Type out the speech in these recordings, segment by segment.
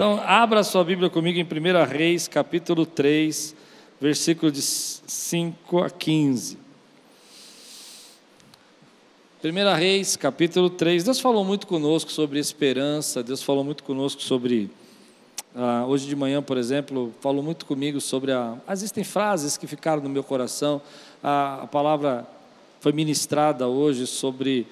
Então, abra sua Bíblia comigo em 1 Reis, capítulo 3, versículo de 5 a 15. 1 Reis, capítulo 3. Deus falou muito conosco sobre esperança, Deus falou muito conosco sobre. Ah, hoje de manhã, por exemplo, falou muito comigo sobre a. Existem frases que ficaram no meu coração. a, a palavra foi ministrada hoje sobre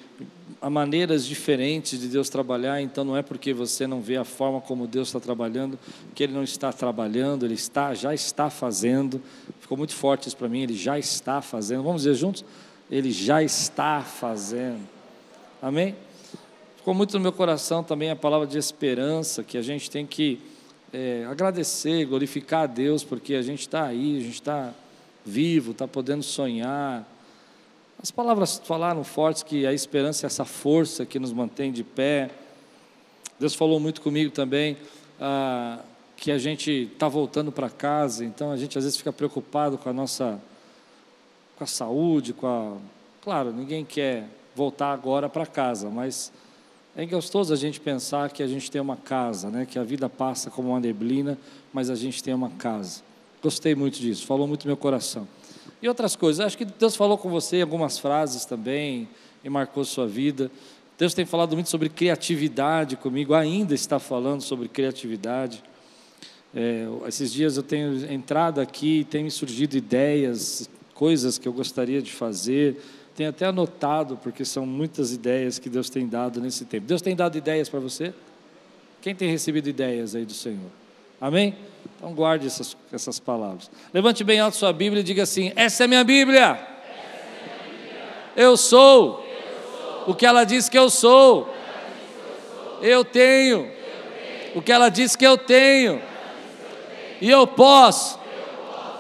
maneiras diferentes de Deus trabalhar, então não é porque você não vê a forma como Deus está trabalhando que Ele não está trabalhando, Ele está, já está fazendo. Ficou muito forte isso para mim, Ele já está fazendo. Vamos dizer juntos? Ele já está fazendo. Amém? Ficou muito no meu coração também a palavra de esperança, que a gente tem que é, agradecer, glorificar a Deus, porque a gente está aí, a gente está vivo, está podendo sonhar as palavras falaram fortes que a esperança é essa força que nos mantém de pé. Deus falou muito comigo também ah, que a gente está voltando para casa, então a gente às vezes fica preocupado com a nossa com a saúde, com a claro, ninguém quer voltar agora para casa, mas é gostoso a gente pensar que a gente tem uma casa, né? Que a vida passa como uma neblina, mas a gente tem uma casa. Gostei muito disso, falou muito meu coração. E outras coisas. Acho que Deus falou com você algumas frases também e marcou sua vida. Deus tem falado muito sobre criatividade comigo, ainda está falando sobre criatividade. É, esses dias eu tenho entrado aqui, tem surgido ideias, coisas que eu gostaria de fazer. Tenho até anotado, porque são muitas ideias que Deus tem dado nesse tempo. Deus tem dado ideias para você? Quem tem recebido ideias aí do Senhor? Amém? Então guarde essas, essas palavras. Levante bem alto sua Bíblia e diga assim: Essa é minha Bíblia. Minha Bíblia. Eu, sou eu o que ela diz que eu sou. Eu tenho o que ela diz que eu tenho. E eu posso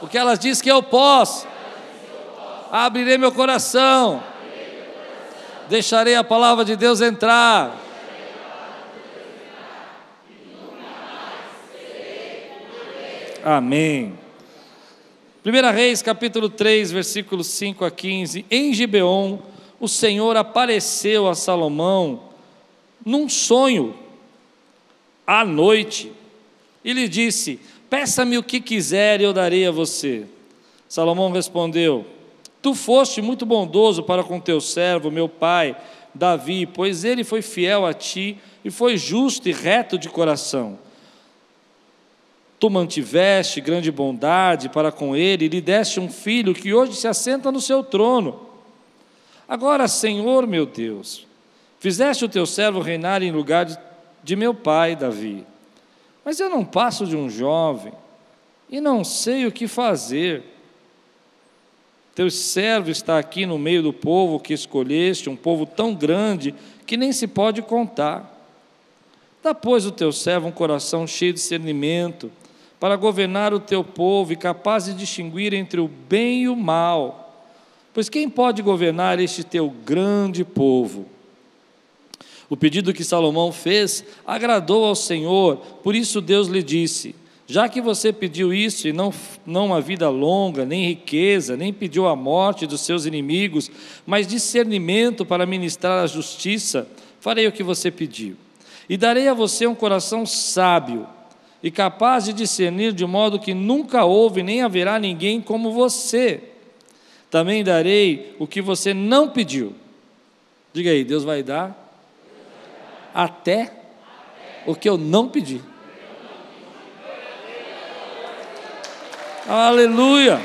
o que ela diz que eu posso. Abrirei meu coração. Deixarei a palavra de Deus entrar Amém. 1 Reis, capítulo 3, versículos 5 a 15. Em Gibeon, o Senhor apareceu a Salomão num sonho, à noite, e lhe disse: Peça-me o que quiser e eu darei a você. Salomão respondeu: Tu foste muito bondoso para com teu servo, meu pai, Davi, pois ele foi fiel a ti e foi justo e reto de coração Tu mantiveste grande bondade para com ele e lhe deste um filho que hoje se assenta no seu trono. Agora, Senhor meu Deus, fizeste o teu servo reinar em lugar de, de meu pai Davi. Mas eu não passo de um jovem e não sei o que fazer. Teu servo está aqui no meio do povo que escolheste, um povo tão grande que nem se pode contar. Dá, pois, o teu servo um coração cheio de discernimento para governar o teu povo e capaz de distinguir entre o bem e o mal. Pois quem pode governar este teu grande povo? O pedido que Salomão fez agradou ao Senhor, por isso Deus lhe disse: Já que você pediu isso e não, não uma vida longa, nem riqueza, nem pediu a morte dos seus inimigos, mas discernimento para ministrar a justiça, farei o que você pediu. E darei a você um coração sábio e capaz de discernir de modo que nunca houve nem haverá ninguém como você. Também darei o que você não pediu. Diga aí, Deus vai dar até o que eu não pedi. Aleluia!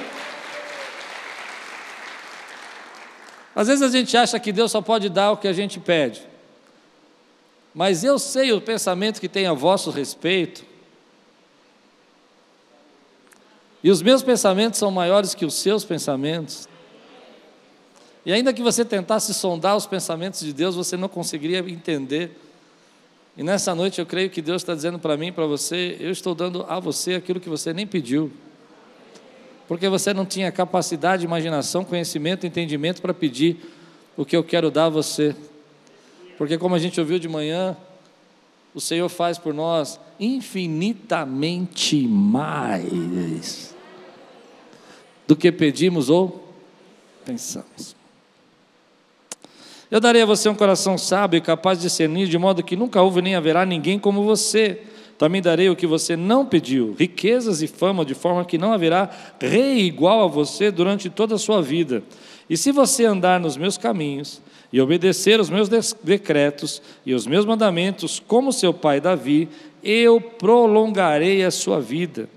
Às vezes a gente acha que Deus só pode dar o que a gente pede. Mas eu sei o pensamento que tem a vosso respeito, E os meus pensamentos são maiores que os seus pensamentos. E ainda que você tentasse sondar os pensamentos de Deus, você não conseguiria entender. E nessa noite eu creio que Deus está dizendo para mim para você: eu estou dando a você aquilo que você nem pediu. Porque você não tinha capacidade, imaginação, conhecimento, entendimento para pedir o que eu quero dar a você. Porque, como a gente ouviu de manhã, o Senhor faz por nós infinitamente mais do que pedimos ou pensamos. Eu darei a você um coração sábio e capaz de discernir, de modo que nunca houve nem haverá ninguém como você, Também darei o que você não pediu, riquezas e fama, de forma que não haverá rei igual a você durante toda a sua vida. E se você andar nos meus caminhos e obedecer os meus decretos e os meus mandamentos, como seu pai Davi, eu prolongarei a sua vida.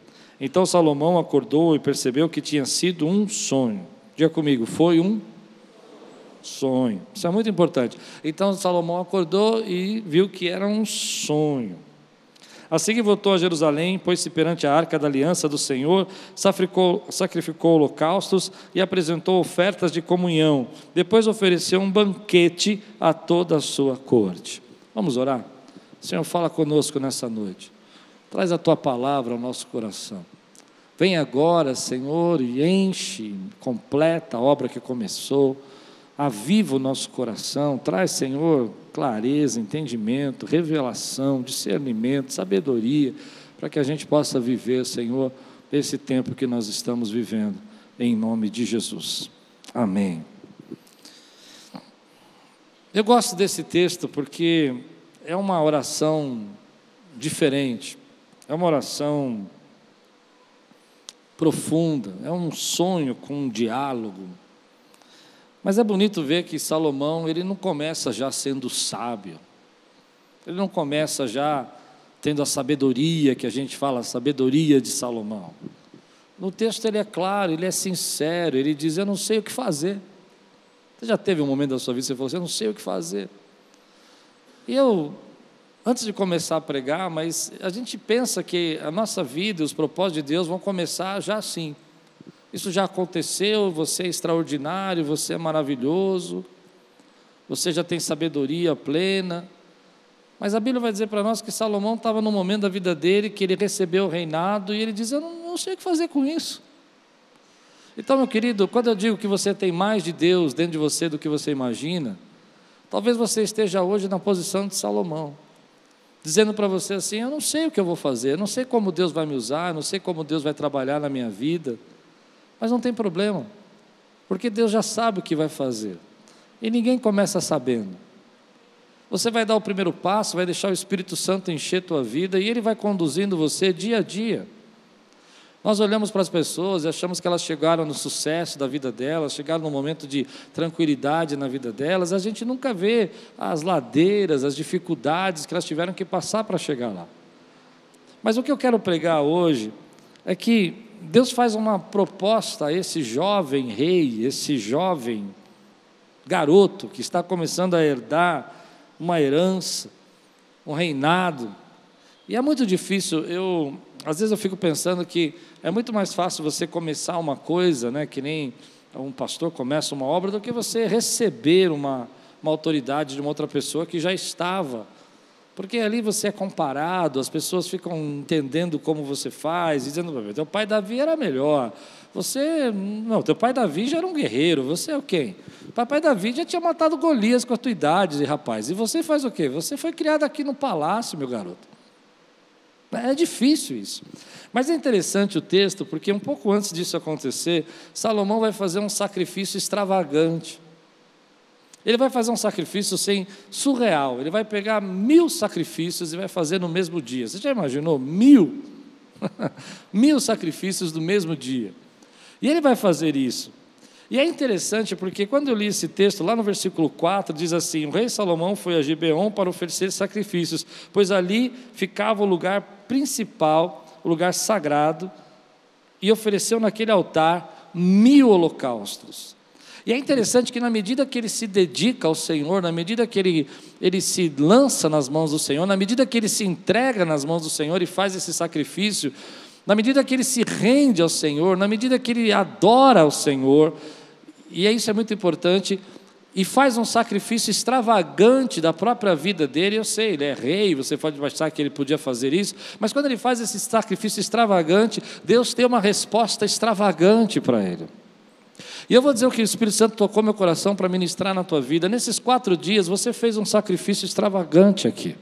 Então Salomão acordou e percebeu que tinha sido um sonho. Diga comigo, foi um sonho. Isso é muito importante. Então Salomão acordou e viu que era um sonho. Assim que voltou a Jerusalém, pôs-se perante a arca da aliança do Senhor, sacrificou, sacrificou holocaustos e apresentou ofertas de comunhão. Depois ofereceu um banquete a toda a sua corte. Vamos orar? Senhor, fala conosco nessa noite. Traz a tua palavra ao nosso coração. Vem agora, Senhor, e enche, completa a obra que começou. Aviva o nosso coração. Traz, Senhor, clareza, entendimento, revelação, discernimento, sabedoria, para que a gente possa viver, Senhor, esse tempo que nós estamos vivendo, em nome de Jesus. Amém. Eu gosto desse texto porque é uma oração diferente, é uma oração profunda, é um sonho com um diálogo mas é bonito ver que Salomão, ele não começa já sendo sábio. Ele não começa já tendo a sabedoria que a gente fala, a sabedoria de Salomão. No texto ele é claro, ele é sincero, ele diz: Eu não sei o que fazer. Você já teve um momento da sua vida que você falou assim: Eu não sei o que fazer. E eu, antes de começar a pregar, mas a gente pensa que a nossa vida e os propósitos de Deus vão começar já assim. Isso já aconteceu, você é extraordinário, você é maravilhoso, você já tem sabedoria plena. Mas a Bíblia vai dizer para nós que Salomão estava no momento da vida dele que ele recebeu o reinado e ele diz: Eu não, não sei o que fazer com isso. Então, meu querido, quando eu digo que você tem mais de Deus dentro de você do que você imagina, talvez você esteja hoje na posição de Salomão, dizendo para você assim: Eu não sei o que eu vou fazer, não sei como Deus vai me usar, não sei como Deus vai trabalhar na minha vida. Mas não tem problema, porque Deus já sabe o que vai fazer. E ninguém começa sabendo. Você vai dar o primeiro passo, vai deixar o Espírito Santo encher tua vida e ele vai conduzindo você dia a dia. Nós olhamos para as pessoas e achamos que elas chegaram no sucesso da vida delas, chegaram no momento de tranquilidade na vida delas, a gente nunca vê as ladeiras, as dificuldades que elas tiveram que passar para chegar lá. Mas o que eu quero pregar hoje é que Deus faz uma proposta a esse jovem rei, esse jovem garoto que está começando a herdar uma herança, um reinado. E é muito difícil, eu às vezes eu fico pensando que é muito mais fácil você começar uma coisa, né, que nem um pastor começa uma obra, do que você receber uma, uma autoridade de uma outra pessoa que já estava porque ali você é comparado, as pessoas ficam entendendo como você faz, dizendo, teu pai Davi era melhor. Você, não, teu pai Davi já era um guerreiro, você é o quê? O papai Davi já tinha matado Golias com a tua idade, rapaz. E você faz o quê? Você foi criado aqui no palácio, meu garoto. É difícil isso. Mas é interessante o texto, porque um pouco antes disso acontecer, Salomão vai fazer um sacrifício extravagante. Ele vai fazer um sacrifício sem surreal. Ele vai pegar mil sacrifícios e vai fazer no mesmo dia. Você já imaginou? Mil? mil sacrifícios no mesmo dia. E ele vai fazer isso. E é interessante porque quando eu li esse texto, lá no versículo 4, diz assim: O rei Salomão foi a Gibeon para oferecer sacrifícios, pois ali ficava o lugar principal, o lugar sagrado, e ofereceu naquele altar mil holocaustos. E é interessante que, na medida que ele se dedica ao Senhor, na medida que ele, ele se lança nas mãos do Senhor, na medida que ele se entrega nas mãos do Senhor e faz esse sacrifício, na medida que ele se rende ao Senhor, na medida que ele adora ao Senhor, e isso é muito importante, e faz um sacrifício extravagante da própria vida dele. Eu sei, ele é rei, você pode achar que ele podia fazer isso, mas quando ele faz esse sacrifício extravagante, Deus tem uma resposta extravagante para ele. E eu vou dizer o que o Espírito Santo tocou meu coração para ministrar na tua vida. Nesses quatro dias, você fez um sacrifício extravagante aqui.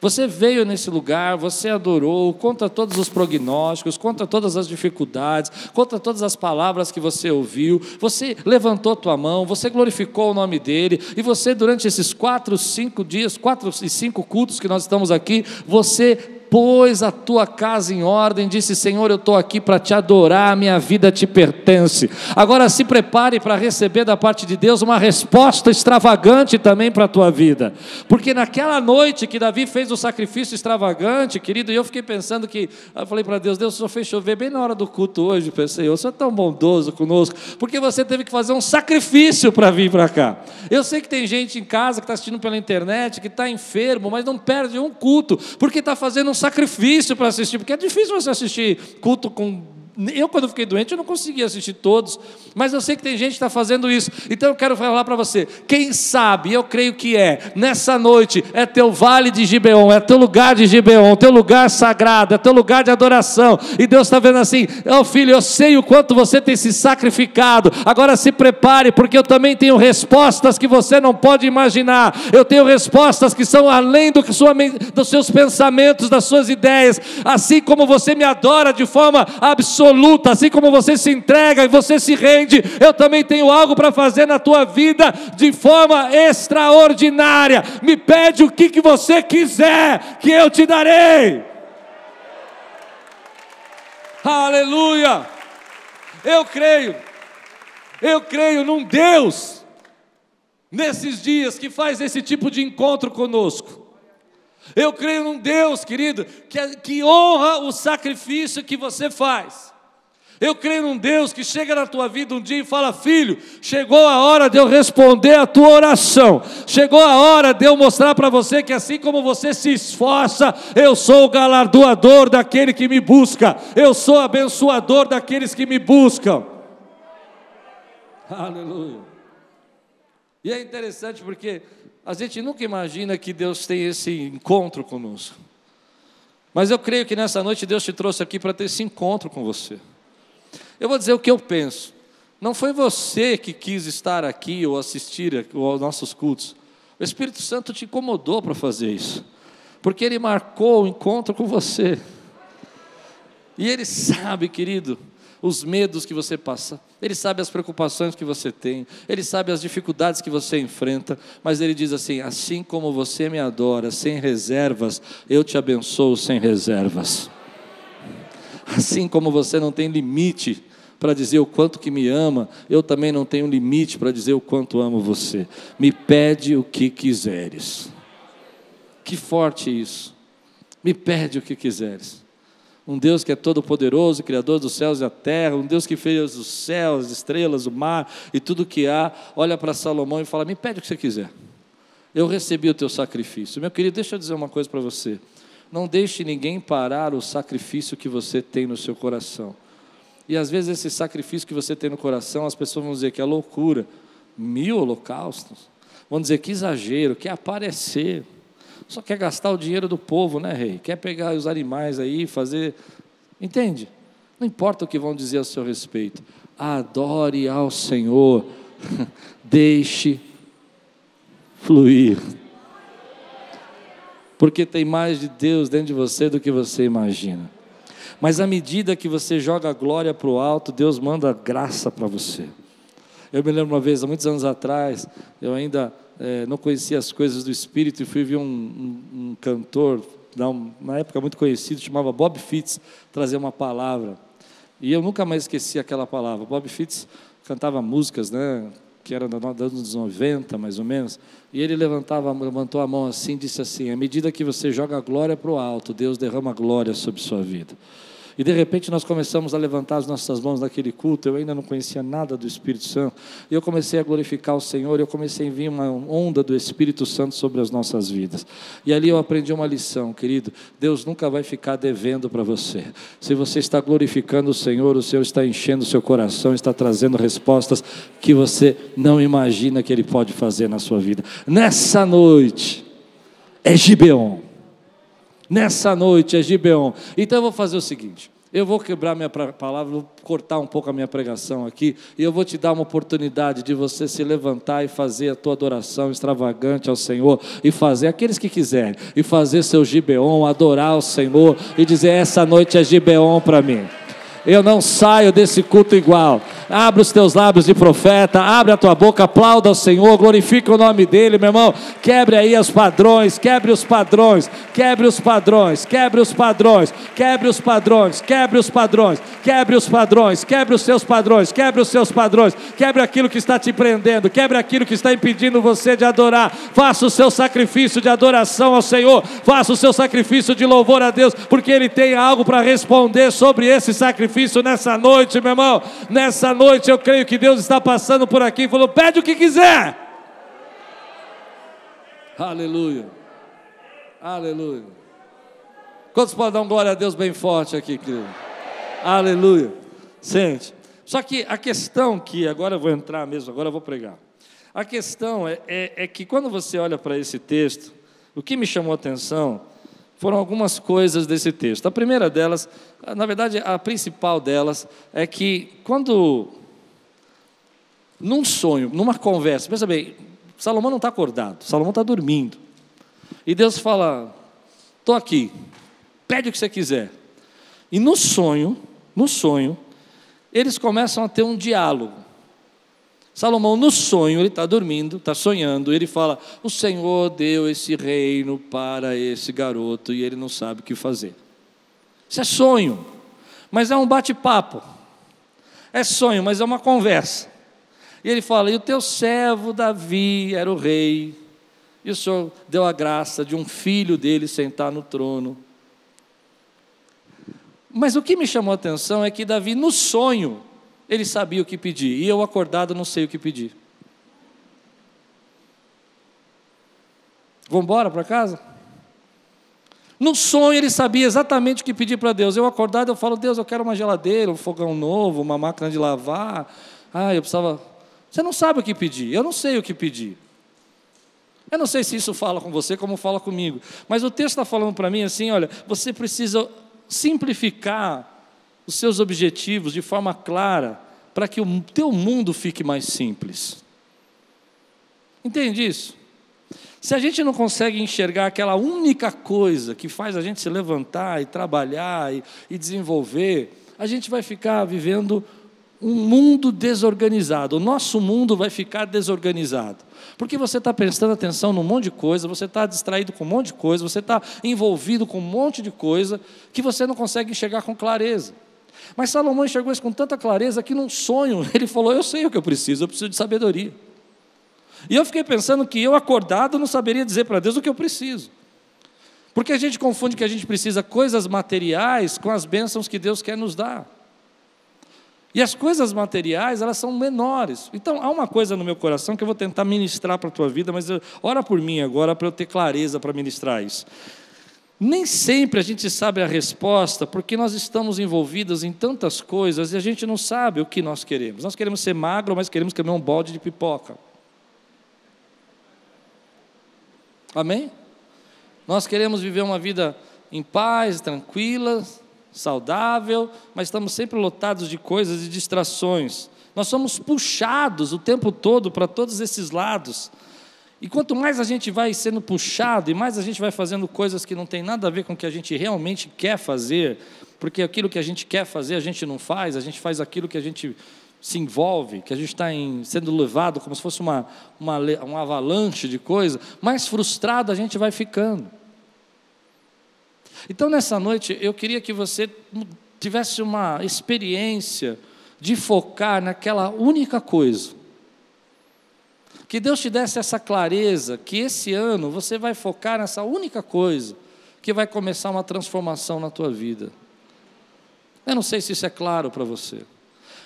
Você veio nesse lugar, você adorou, conta todos os prognósticos, conta todas as dificuldades, conta todas as palavras que você ouviu, você levantou tua mão, você glorificou o nome dele, e você, durante esses quatro, cinco dias, quatro e cinco cultos que nós estamos aqui, você pôs a tua casa em ordem, disse: Senhor, eu estou aqui para te adorar, minha vida te pertence. Agora se prepare para receber da parte de Deus uma resposta extravagante também para a tua vida, porque naquela noite que Davi fez o sacrifício extravagante, querido, e eu fiquei pensando que, eu falei para Deus: Deus, só fez chover bem na hora do culto hoje. Pensei, o Senhor é tão bondoso conosco, porque você teve que fazer um sacrifício para vir para cá. Eu sei que tem gente em casa que está assistindo pela internet, que está enfermo, mas não perde um culto, porque está fazendo um sacrifício para assistir, porque é difícil você assistir culto com eu, quando fiquei doente, eu não conseguia assistir todos, mas eu sei que tem gente que está fazendo isso. Então eu quero falar para você: quem sabe, eu creio que é, nessa noite, é teu vale de Gibeon, é teu lugar de Gibeon, teu lugar sagrado, é teu lugar de adoração. E Deus está vendo assim: ó oh, filho, eu sei o quanto você tem se sacrificado, agora se prepare, porque eu também tenho respostas que você não pode imaginar. Eu tenho respostas que são além do que sua, dos seus pensamentos, das suas ideias. Assim como você me adora de forma absoluta absoluta, assim como você se entrega e você se rende, eu também tenho algo para fazer na tua vida de forma extraordinária. Me pede o que, que você quiser, que eu te darei. Aleluia! Eu creio, eu creio num Deus, nesses dias, que faz esse tipo de encontro conosco. Eu creio num Deus, querido, que, que honra o sacrifício que você faz. Eu creio num Deus que chega na tua vida um dia e fala: Filho, chegou a hora de eu responder a tua oração. Chegou a hora de eu mostrar para você que assim como você se esforça, eu sou o galardoador daquele que me busca. Eu sou abençoador daqueles que me buscam. Aleluia. E é interessante porque a gente nunca imagina que Deus tem esse encontro conosco. Mas eu creio que nessa noite Deus te trouxe aqui para ter esse encontro com você. Eu vou dizer o que eu penso. Não foi você que quis estar aqui ou assistir aos nossos cultos. O Espírito Santo te incomodou para fazer isso. Porque ele marcou o encontro com você. E ele sabe, querido, os medos que você passa, ele sabe as preocupações que você tem, ele sabe as dificuldades que você enfrenta, mas ele diz assim: assim como você me adora sem reservas, eu te abençoo sem reservas. Assim como você não tem limite para dizer o quanto que me ama, eu também não tenho limite para dizer o quanto amo você. Me pede o que quiseres. Que forte isso. Me pede o que quiseres. Um Deus que é todo-poderoso, Criador dos céus e da terra, um Deus que fez os céus, as estrelas, o mar e tudo que há, olha para Salomão e fala: Me pede o que você quiser. Eu recebi o teu sacrifício. Meu querido, deixa eu dizer uma coisa para você. Não deixe ninguém parar o sacrifício que você tem no seu coração. E às vezes esse sacrifício que você tem no coração, as pessoas vão dizer que é loucura. Mil holocaustos. Vão dizer que exagero, quer aparecer. Só quer gastar o dinheiro do povo, né, rei? Quer pegar os animais aí fazer. Entende? Não importa o que vão dizer a seu respeito. Adore ao Senhor. Deixe fluir. Porque tem mais de Deus dentro de você do que você imagina. Mas à medida que você joga a glória para o alto, Deus manda graça para você. Eu me lembro uma vez, há muitos anos atrás, eu ainda é, não conhecia as coisas do Espírito e fui ver um, um, um cantor, na época muito conhecido, chamava Bob Fitts, trazer uma palavra. E eu nunca mais esqueci aquela palavra. Bob Fitts cantava músicas, né, que eram dos anos 90, mais ou menos, e ele levantava, levantou a mão assim e disse assim: à medida que você joga a glória para o alto, Deus derrama glória sobre sua vida. E de repente nós começamos a levantar as nossas mãos naquele culto. Eu ainda não conhecia nada do Espírito Santo. E eu comecei a glorificar o Senhor. Eu comecei a enviar uma onda do Espírito Santo sobre as nossas vidas. E ali eu aprendi uma lição, querido. Deus nunca vai ficar devendo para você. Se você está glorificando o Senhor, o Senhor está enchendo o seu coração, está trazendo respostas que você não imagina que Ele pode fazer na sua vida. Nessa noite, é Gibeon. Nessa noite é Gibeon. Então eu vou fazer o seguinte: eu vou quebrar minha palavra, vou cortar um pouco a minha pregação aqui, e eu vou te dar uma oportunidade de você se levantar e fazer a tua adoração extravagante ao Senhor, e fazer, aqueles que quiserem, e fazer seu Gibeon, adorar o Senhor, e dizer: essa noite é Gibeon para mim. Eu não saio desse culto igual. Abre os teus lábios de profeta, abre a tua boca, aplauda ao Senhor, glorifica o nome dele, meu irmão. Quebre aí os padrões, quebre os padrões, quebre os padrões, quebre os padrões, quebre os padrões, quebre os padrões, quebre os padrões, quebre os seus padrões, quebre os seus padrões, quebre aquilo que está te prendendo, quebre aquilo que está impedindo você de adorar. Faça o seu sacrifício de adoração ao Senhor, faça o seu sacrifício de louvor a Deus, porque Ele tem algo para responder sobre esse sacrifício nessa noite, meu irmão. Nessa noite eu creio que Deus está passando por aqui e falou: pede o que quiser. Aleluia. Aleluia. Quantos podem dar um glória a Deus bem forte aqui, querido? Aleluia. Sente. Só que a questão que, agora eu vou entrar mesmo, agora eu vou pregar. A questão é, é, é que quando você olha para esse texto, o que me chamou a atenção foram algumas coisas desse texto. A primeira delas, na verdade, a principal delas, é que quando, num sonho, numa conversa, pensa bem, Salomão não está acordado, Salomão está dormindo. E Deus fala: estou aqui, pede o que você quiser. E no sonho, no sonho, eles começam a ter um diálogo. Salomão, no sonho, ele está dormindo, está sonhando, ele fala: O Senhor deu esse reino para esse garoto e ele não sabe o que fazer. Isso é sonho, mas é um bate-papo. É sonho, mas é uma conversa. E ele fala: E o teu servo Davi era o rei, e o Senhor deu a graça de um filho dele sentar no trono. Mas o que me chamou a atenção é que Davi, no sonho, ele sabia o que pedir, e eu acordado não sei o que pedir. Vamos embora para casa? No sonho ele sabia exatamente o que pedir para Deus. Eu acordado, eu falo, Deus, eu quero uma geladeira, um fogão novo, uma máquina de lavar. Ah, eu precisava. Você não sabe o que pedir, eu não sei o que pedir. Eu não sei se isso fala com você como fala comigo, mas o texto está falando para mim assim: olha, você precisa simplificar os seus objetivos de forma clara, para que o teu mundo fique mais simples. Entende isso? Se a gente não consegue enxergar aquela única coisa que faz a gente se levantar e trabalhar e, e desenvolver, a gente vai ficar vivendo um mundo desorganizado. O nosso mundo vai ficar desorganizado. Porque você está prestando atenção num monte de coisa, você está distraído com um monte de coisa, você está envolvido com um monte de coisa que você não consegue enxergar com clareza. Mas Salomão enxergou isso com tanta clareza que num sonho ele falou: Eu sei o que eu preciso, eu preciso de sabedoria. E eu fiquei pensando que eu acordado não saberia dizer para Deus o que eu preciso. Porque a gente confunde que a gente precisa coisas materiais com as bênçãos que Deus quer nos dar. E as coisas materiais, elas são menores. Então, há uma coisa no meu coração que eu vou tentar ministrar para a tua vida, mas eu, ora por mim agora para eu ter clareza para ministrar isso. Nem sempre a gente sabe a resposta, porque nós estamos envolvidos em tantas coisas e a gente não sabe o que nós queremos. Nós queremos ser magro, mas queremos comer um balde de pipoca. Amém? Nós queremos viver uma vida em paz, tranquila, saudável, mas estamos sempre lotados de coisas e distrações. Nós somos puxados o tempo todo para todos esses lados. E quanto mais a gente vai sendo puxado e mais a gente vai fazendo coisas que não tem nada a ver com o que a gente realmente quer fazer, porque aquilo que a gente quer fazer a gente não faz, a gente faz aquilo que a gente se envolve, que a gente está sendo levado como se fosse uma, uma, avalanche de coisas, mais frustrado a gente vai ficando. Então, nessa noite, eu queria que você tivesse uma experiência de focar naquela única coisa que Deus te desse essa clareza, que esse ano você vai focar nessa única coisa, que vai começar uma transformação na tua vida. Eu não sei se isso é claro para você.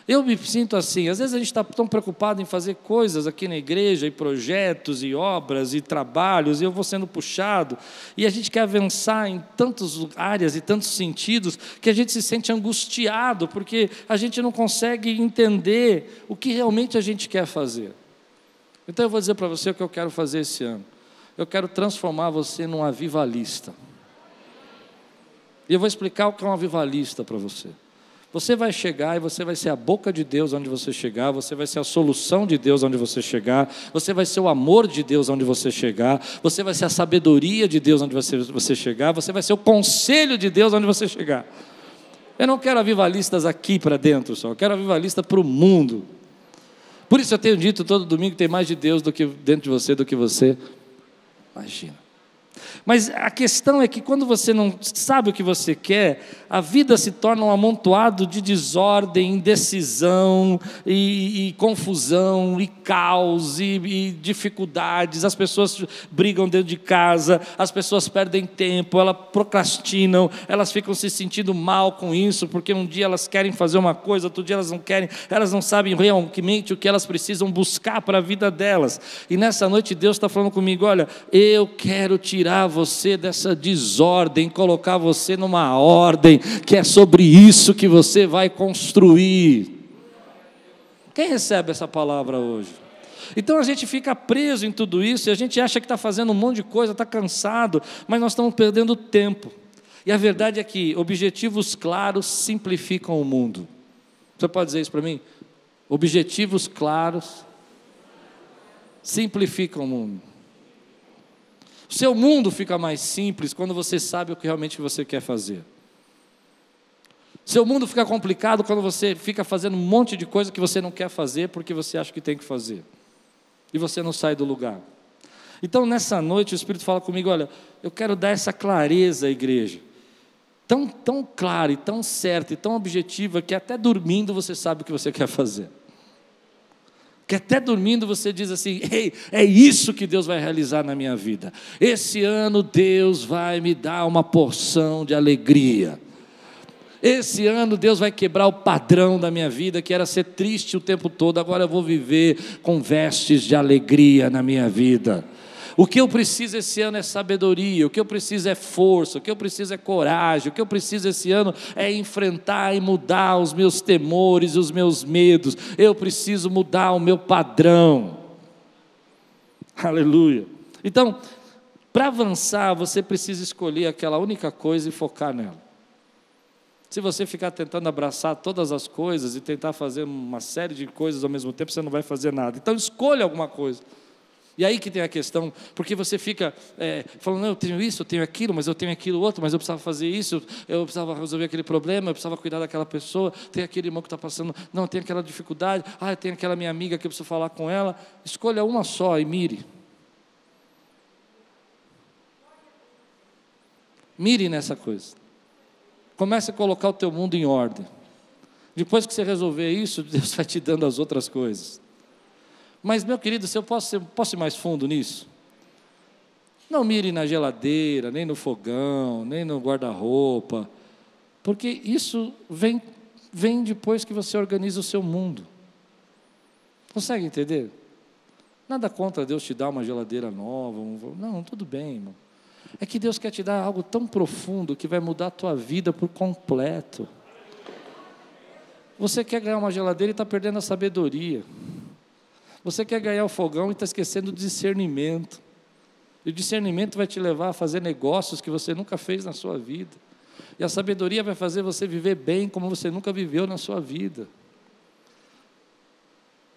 Eu me sinto assim, às vezes a gente está tão preocupado em fazer coisas aqui na igreja, e projetos, e obras, e trabalhos, e eu vou sendo puxado, e a gente quer avançar em tantas áreas e tantos sentidos, que a gente se sente angustiado, porque a gente não consegue entender o que realmente a gente quer fazer. Então eu vou dizer para você o que eu quero fazer esse ano. Eu quero transformar você num avivalista. E eu vou explicar o que é um avivalista para você. Você vai chegar e você vai ser a boca de Deus onde você chegar, você vai ser a solução de Deus onde você chegar, você vai ser o amor de Deus onde você chegar, você vai ser a sabedoria de Deus onde você, você chegar, você vai ser o conselho de Deus onde você chegar. Eu não quero avivalistas aqui para dentro só, eu quero avivalista para o mundo. Por isso eu tenho dito todo domingo tem mais de Deus do que dentro de você do que você imagina. Mas a questão é que quando você não sabe o que você quer, a vida se torna um amontoado de desordem, indecisão e, e confusão e caos e, e, dificuldades. As pessoas brigam dentro de casa, as pessoas perdem tempo, elas procrastinam, elas ficam se sentindo mal com isso, porque um dia elas querem fazer uma coisa, outro dia elas não querem, elas não sabem realmente o que elas precisam buscar para a vida delas. E nessa noite Deus está falando comigo: olha, eu quero tirar você dessa desordem, colocar você numa ordem, que é sobre isso que você vai construir. Quem recebe essa palavra hoje? Então a gente fica preso em tudo isso e a gente acha que está fazendo um monte de coisa, está cansado, mas nós estamos perdendo tempo. E a verdade é que objetivos claros simplificam o mundo. Você pode dizer isso para mim? Objetivos claros simplificam o mundo. O seu mundo fica mais simples quando você sabe o que realmente você quer fazer. Seu mundo fica complicado quando você fica fazendo um monte de coisa que você não quer fazer porque você acha que tem que fazer. E você não sai do lugar. Então, nessa noite, o Espírito fala comigo: olha, eu quero dar essa clareza à igreja. Tão, tão clara e tão certa e tão objetiva que até dormindo você sabe o que você quer fazer que até dormindo você diz assim: Ei, é isso que Deus vai realizar na minha vida. Esse ano Deus vai me dar uma porção de alegria. Esse ano Deus vai quebrar o padrão da minha vida, que era ser triste o tempo todo, agora eu vou viver com vestes de alegria na minha vida. O que eu preciso esse ano é sabedoria, o que eu preciso é força, o que eu preciso é coragem, o que eu preciso esse ano é enfrentar e mudar os meus temores, os meus medos. Eu preciso mudar o meu padrão. Aleluia. Então, para avançar, você precisa escolher aquela única coisa e focar nela. Se você ficar tentando abraçar todas as coisas e tentar fazer uma série de coisas ao mesmo tempo, você não vai fazer nada. Então, escolha alguma coisa. E aí que tem a questão, porque você fica é, falando, não, eu tenho isso, eu tenho aquilo, mas eu tenho aquilo outro, mas eu precisava fazer isso, eu precisava resolver aquele problema, eu precisava cuidar daquela pessoa, tem aquele irmão que está passando, não, tem aquela dificuldade, ah, tem aquela minha amiga que eu preciso falar com ela. Escolha uma só e mire. Mire nessa coisa. Comece a colocar o teu mundo em ordem. Depois que você resolver isso, Deus vai te dando as outras coisas. Mas, meu querido, se eu posso, ser, posso ir mais fundo nisso? Não mire na geladeira, nem no fogão, nem no guarda-roupa, porque isso vem, vem depois que você organiza o seu mundo. Consegue entender? Nada contra Deus te dar uma geladeira nova. Um... Não, tudo bem, irmão. É que Deus quer te dar algo tão profundo que vai mudar a tua vida por completo. Você quer ganhar uma geladeira e está perdendo a sabedoria. Você quer ganhar o fogão e está esquecendo o discernimento. E o discernimento vai te levar a fazer negócios que você nunca fez na sua vida. E a sabedoria vai fazer você viver bem como você nunca viveu na sua vida.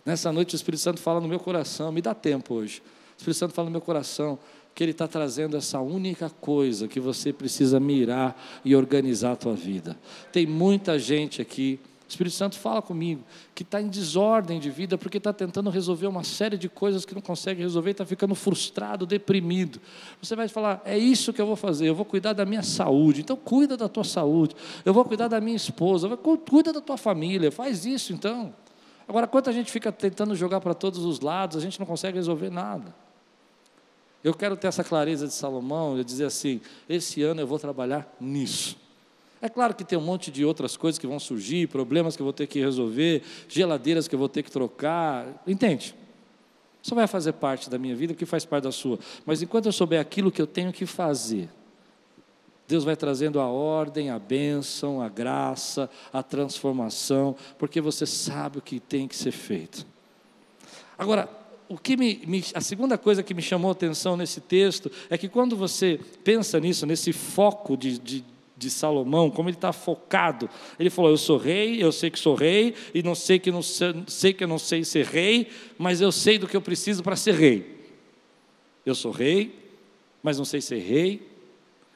Nessa noite o Espírito Santo fala no meu coração, me dá tempo hoje. O Espírito Santo fala no meu coração que Ele está trazendo essa única coisa que você precisa mirar e organizar a tua vida. Tem muita gente aqui o Espírito Santo fala comigo que está em desordem de vida porque está tentando resolver uma série de coisas que não consegue resolver e está ficando frustrado, deprimido. Você vai falar: é isso que eu vou fazer, eu vou cuidar da minha saúde. Então, cuida da tua saúde. Eu vou cuidar da minha esposa, cuida da tua família. Faz isso então. Agora, quando a gente fica tentando jogar para todos os lados, a gente não consegue resolver nada. Eu quero ter essa clareza de Salomão, de dizer assim: esse ano eu vou trabalhar nisso. É claro que tem um monte de outras coisas que vão surgir, problemas que eu vou ter que resolver, geladeiras que eu vou ter que trocar, entende? Isso vai fazer parte da minha vida, porque faz parte da sua. Mas enquanto eu souber aquilo que eu tenho que fazer, Deus vai trazendo a ordem, a bênção, a graça, a transformação, porque você sabe o que tem que ser feito. Agora, o que me, me, a segunda coisa que me chamou a atenção nesse texto é que quando você pensa nisso, nesse foco de, de, de Salomão, como ele está focado. Ele falou: Eu sou rei, eu sei que sou rei, e não sei que não sei, sei que eu não sei ser rei, mas eu sei do que eu preciso para ser rei. Eu sou rei, mas não sei ser rei,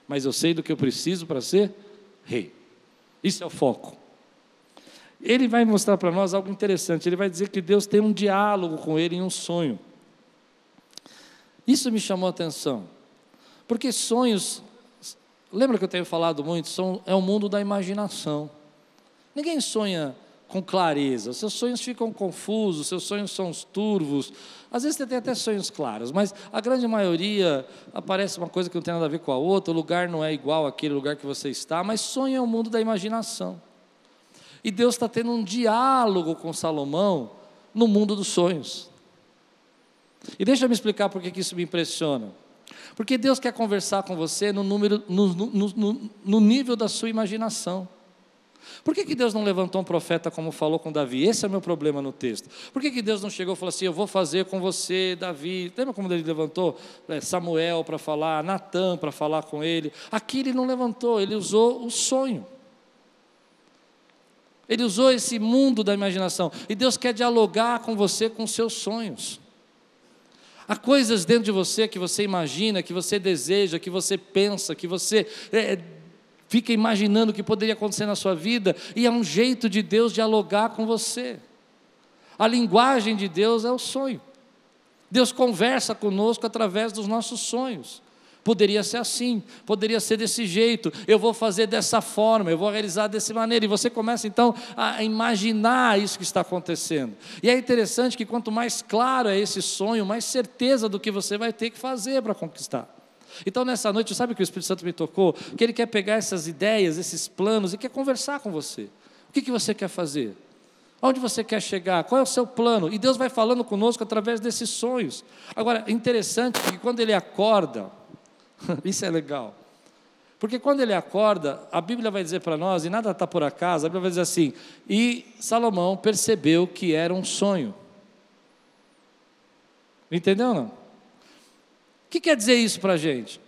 mas eu sei do que eu preciso para ser rei. Isso é o foco. Ele vai mostrar para nós algo interessante. Ele vai dizer que Deus tem um diálogo com ele em um sonho. Isso me chamou a atenção. Porque sonhos, lembra que eu tenho falado muito? São, é o mundo da imaginação. Ninguém sonha com clareza, seus sonhos ficam confusos, seus sonhos são turvos. Às vezes você tem até sonhos claros, mas a grande maioria aparece uma coisa que não tem nada a ver com a outra, o lugar não é igual àquele lugar que você está, mas sonho é o mundo da imaginação. E Deus está tendo um diálogo com Salomão no mundo dos sonhos. E deixa eu me explicar por que isso me impressiona. Porque Deus quer conversar com você no, número, no, no, no, no nível da sua imaginação. Por que, que Deus não levantou um profeta como falou com Davi? Esse é o meu problema no texto. Por que, que Deus não chegou e falou assim: Eu vou fazer com você, Davi? Lembra como ele levantou é, Samuel para falar, Natan para falar com ele? Aqui ele não levantou, ele usou o sonho. Ele usou esse mundo da imaginação. E Deus quer dialogar com você com seus sonhos. Há coisas dentro de você que você imagina, que você deseja, que você pensa, que você é, fica imaginando que poderia acontecer na sua vida, e é um jeito de Deus dialogar com você. A linguagem de Deus é o sonho. Deus conversa conosco através dos nossos sonhos. Poderia ser assim, poderia ser desse jeito, eu vou fazer dessa forma, eu vou realizar dessa maneira. E você começa então a imaginar isso que está acontecendo. E é interessante que quanto mais claro é esse sonho, mais certeza do que você vai ter que fazer para conquistar. Então nessa noite, sabe que o Espírito Santo me tocou? Que ele quer pegar essas ideias, esses planos e quer conversar com você. O que, que você quer fazer? Onde você quer chegar? Qual é o seu plano? E Deus vai falando conosco através desses sonhos. Agora, interessante que quando ele acorda, Isso é legal. Porque quando ele acorda, a Bíblia vai dizer para nós, e nada está por acaso, a Bíblia vai dizer assim: e Salomão percebeu que era um sonho. Entendeu não? O que quer dizer isso para a gente?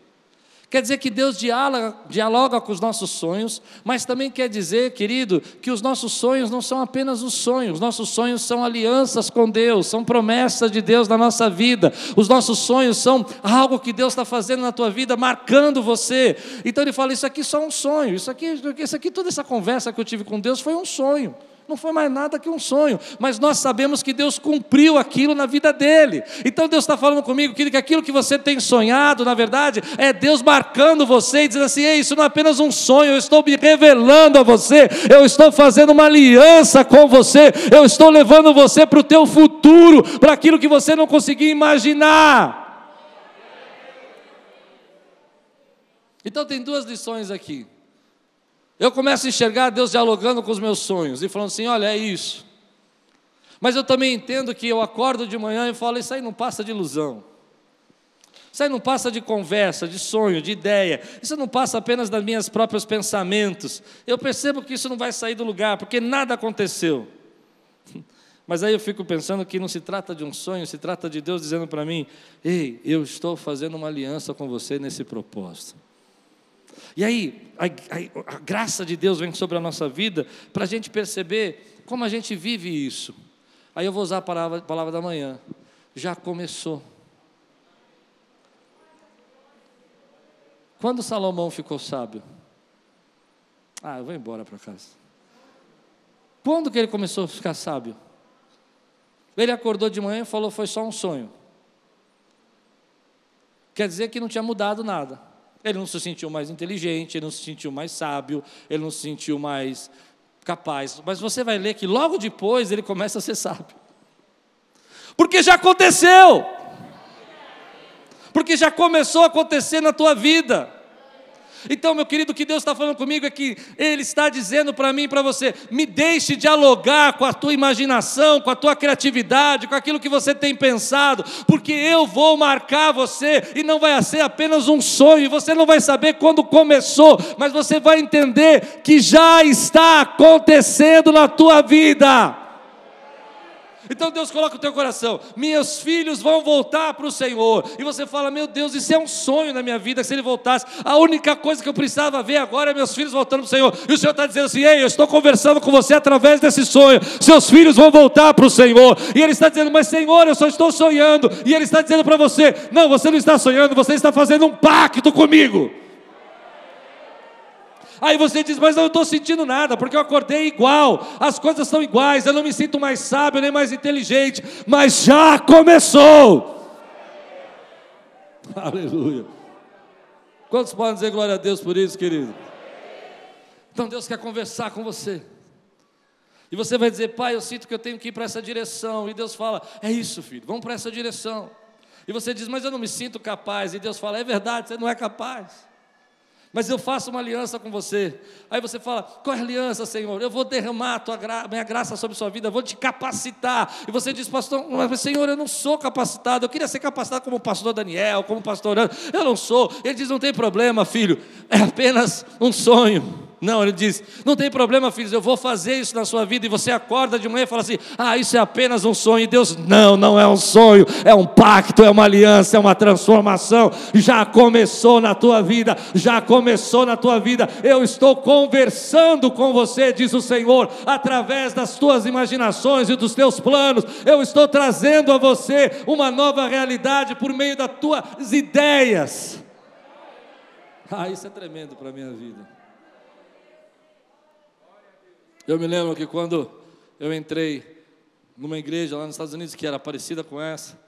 Quer dizer que Deus dialoga, dialoga, com os nossos sonhos, mas também quer dizer, querido, que os nossos sonhos não são apenas os sonhos, nossos sonhos são alianças com Deus, são promessas de Deus na nossa vida, os nossos sonhos são algo que Deus está fazendo na tua vida, marcando você. Então ele fala: Isso aqui só é um sonho, isso aqui, isso aqui, toda essa conversa que eu tive com Deus foi um sonho não foi mais nada que um sonho, mas nós sabemos que Deus cumpriu aquilo na vida dele. Então Deus está falando comigo que aquilo que você tem sonhado, na verdade, é Deus marcando você e dizendo assim: Ei, isso não é apenas um sonho, eu estou me revelando a você, eu estou fazendo uma aliança com você, eu estou levando você para o teu futuro, para aquilo que você não conseguia imaginar. Então tem duas lições aqui. Eu começo a enxergar Deus dialogando com os meus sonhos e falando assim: olha, é isso. Mas eu também entendo que eu acordo de manhã e falo: isso aí não passa de ilusão. Isso aí não passa de conversa, de sonho, de ideia. Isso não passa apenas das minhas próprios pensamentos. Eu percebo que isso não vai sair do lugar, porque nada aconteceu. Mas aí eu fico pensando que não se trata de um sonho, se trata de Deus dizendo para mim: Ei, eu estou fazendo uma aliança com você nesse propósito. E aí, a, a, a graça de Deus vem sobre a nossa vida para a gente perceber como a gente vive isso. Aí eu vou usar a palavra, a palavra da manhã. Já começou. Quando Salomão ficou sábio? Ah, eu vou embora para casa. Quando que ele começou a ficar sábio? Ele acordou de manhã e falou: foi só um sonho. Quer dizer que não tinha mudado nada. Ele não se sentiu mais inteligente, ele não se sentiu mais sábio, ele não se sentiu mais capaz. Mas você vai ler que logo depois ele começa a ser sábio. Porque já aconteceu. Porque já começou a acontecer na tua vida. Então, meu querido, o que Deus está falando comigo é que Ele está dizendo para mim e para você: me deixe dialogar com a tua imaginação, com a tua criatividade, com aquilo que você tem pensado, porque eu vou marcar você e não vai ser apenas um sonho, você não vai saber quando começou, mas você vai entender que já está acontecendo na tua vida. Então Deus coloca o teu coração: meus filhos vão voltar para o Senhor. E você fala: meu Deus, isso é um sonho na minha vida. Se ele voltasse, a única coisa que eu precisava ver agora é meus filhos voltando para o Senhor. E o Senhor está dizendo assim: ei, eu estou conversando com você através desse sonho. Seus filhos vão voltar para o Senhor. E ele está dizendo: mas Senhor, eu só estou sonhando. E ele está dizendo para você: não, você não está sonhando, você está fazendo um pacto comigo. Aí você diz, mas eu não estou sentindo nada, porque eu acordei igual, as coisas são iguais, eu não me sinto mais sábio nem mais inteligente, mas já começou. Aleluia. Quantos podem dizer glória a Deus por isso, querido? Então Deus quer conversar com você. E você vai dizer, pai, eu sinto que eu tenho que ir para essa direção. E Deus fala, é isso, filho, vamos para essa direção. E você diz, mas eu não me sinto capaz. E Deus fala, é verdade, você não é capaz. Mas eu faço uma aliança com você. Aí você fala: qual é a aliança, Senhor? Eu vou derramar a tua gra minha graça sobre a sua vida, eu vou te capacitar. E você diz, pastor, mas, Senhor, eu não sou capacitado. Eu queria ser capacitado como o pastor Daniel, como pastor Ana. Eu não sou. Ele diz: não tem problema, filho, é apenas um sonho. Não, ele diz: não tem problema, filhos, eu vou fazer isso na sua vida. E você acorda de manhã e fala assim: ah, isso é apenas um sonho. E Deus, não, não é um sonho, é um pacto, é uma aliança, é uma transformação. Já começou na tua vida, já começou na tua vida. Eu estou conversando com você, diz o Senhor, através das tuas imaginações e dos teus planos. Eu estou trazendo a você uma nova realidade por meio das tuas ideias. Ah, isso é tremendo para a minha vida. Eu me lembro que quando eu entrei numa igreja lá nos Estados Unidos que era parecida com essa,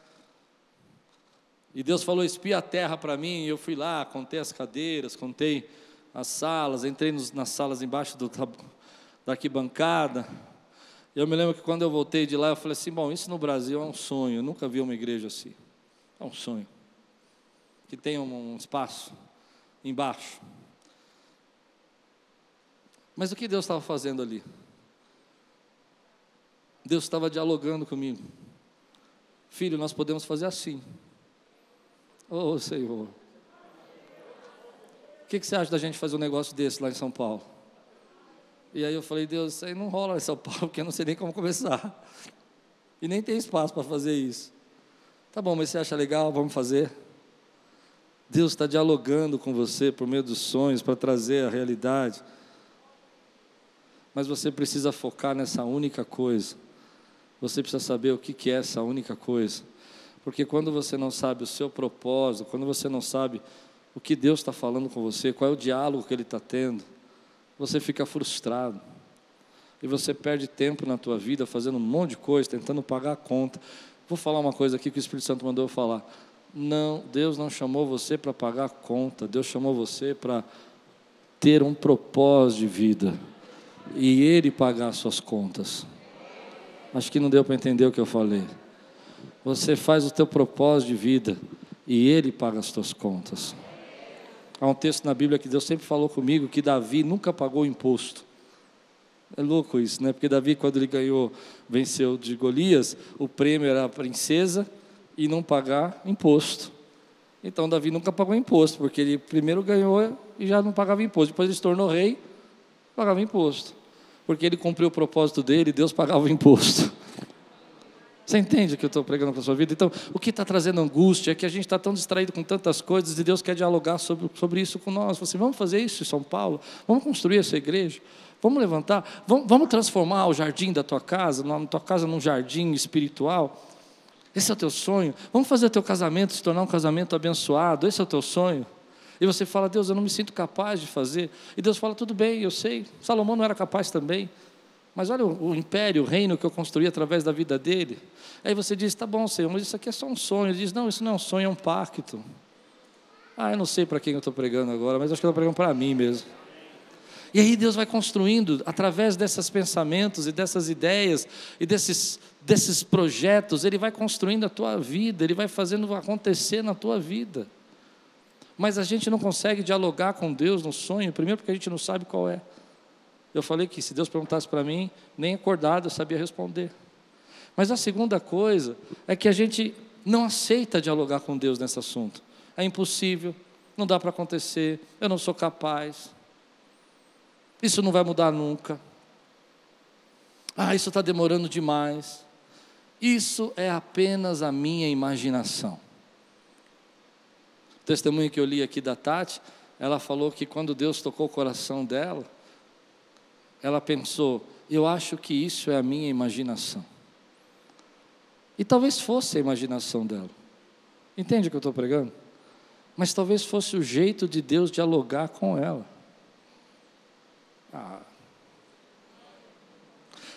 e Deus falou: espia a terra para mim, e eu fui lá, contei as cadeiras, contei as salas, entrei nos, nas salas embaixo do, da arquibancada. Eu me lembro que quando eu voltei de lá, eu falei assim: bom, isso no Brasil é um sonho, eu nunca vi uma igreja assim. É um sonho. Que tem um, um espaço embaixo. Mas o que Deus estava fazendo ali? Deus estava dialogando comigo. Filho, nós podemos fazer assim. Oh, Senhor. O que, que você acha da gente fazer um negócio desse lá em São Paulo? E aí eu falei, Deus, isso aí não rola em São Paulo, porque eu não sei nem como começar. E nem tem espaço para fazer isso. Tá bom, mas você acha legal? Vamos fazer. Deus está dialogando com você por meio dos sonhos para trazer a realidade mas você precisa focar nessa única coisa. Você precisa saber o que é essa única coisa. Porque quando você não sabe o seu propósito, quando você não sabe o que Deus está falando com você, qual é o diálogo que Ele está tendo, você fica frustrado. E você perde tempo na tua vida fazendo um monte de coisa, tentando pagar a conta. Vou falar uma coisa aqui que o Espírito Santo mandou eu falar. Não, Deus não chamou você para pagar a conta, Deus chamou você para ter um propósito de vida e Ele pagar as suas contas. Acho que não deu para entender o que eu falei. Você faz o teu propósito de vida e Ele paga as tuas contas. Há um texto na Bíblia que Deus sempre falou comigo que Davi nunca pagou imposto. É louco isso, né? Porque Davi, quando ele ganhou, venceu de Golias, o prêmio era a princesa e não pagar imposto. Então Davi nunca pagou imposto, porque ele primeiro ganhou e já não pagava imposto. Depois ele se tornou rei, pagava imposto porque ele cumpriu o propósito dele e Deus pagava o imposto. Você entende o que eu estou pregando para a sua vida? Então, o que está trazendo angústia é que a gente está tão distraído com tantas coisas e Deus quer dialogar sobre, sobre isso com nós. Você, vamos fazer isso em São Paulo? Vamos construir essa igreja? Vamos levantar? Vamos, vamos transformar o jardim da tua casa, na tua casa num jardim espiritual? Esse é o teu sonho? Vamos fazer o teu casamento se tornar um casamento abençoado? Esse é o teu sonho? E você fala, Deus, eu não me sinto capaz de fazer. E Deus fala, tudo bem, eu sei. Salomão não era capaz também. Mas olha o, o império, o reino que eu construí através da vida dele. Aí você diz, tá bom, Senhor, mas isso aqui é só um sonho. Ele diz, não, isso não é um sonho, é um pacto. Ah, eu não sei para quem eu estou pregando agora, mas acho que eu estou pregando para mim mesmo. E aí Deus vai construindo, através desses pensamentos e dessas ideias e desses, desses projetos, Ele vai construindo a tua vida, Ele vai fazendo acontecer na tua vida. Mas a gente não consegue dialogar com Deus no sonho, primeiro porque a gente não sabe qual é. Eu falei que se Deus perguntasse para mim, nem acordado eu sabia responder. Mas a segunda coisa é que a gente não aceita dialogar com Deus nesse assunto. É impossível, não dá para acontecer, eu não sou capaz. Isso não vai mudar nunca. Ah, isso está demorando demais. Isso é apenas a minha imaginação. O testemunho que eu li aqui da Tati, ela falou que quando Deus tocou o coração dela, ela pensou: eu acho que isso é a minha imaginação. E talvez fosse a imaginação dela. Entende o que eu estou pregando? Mas talvez fosse o jeito de Deus dialogar com ela. Ah.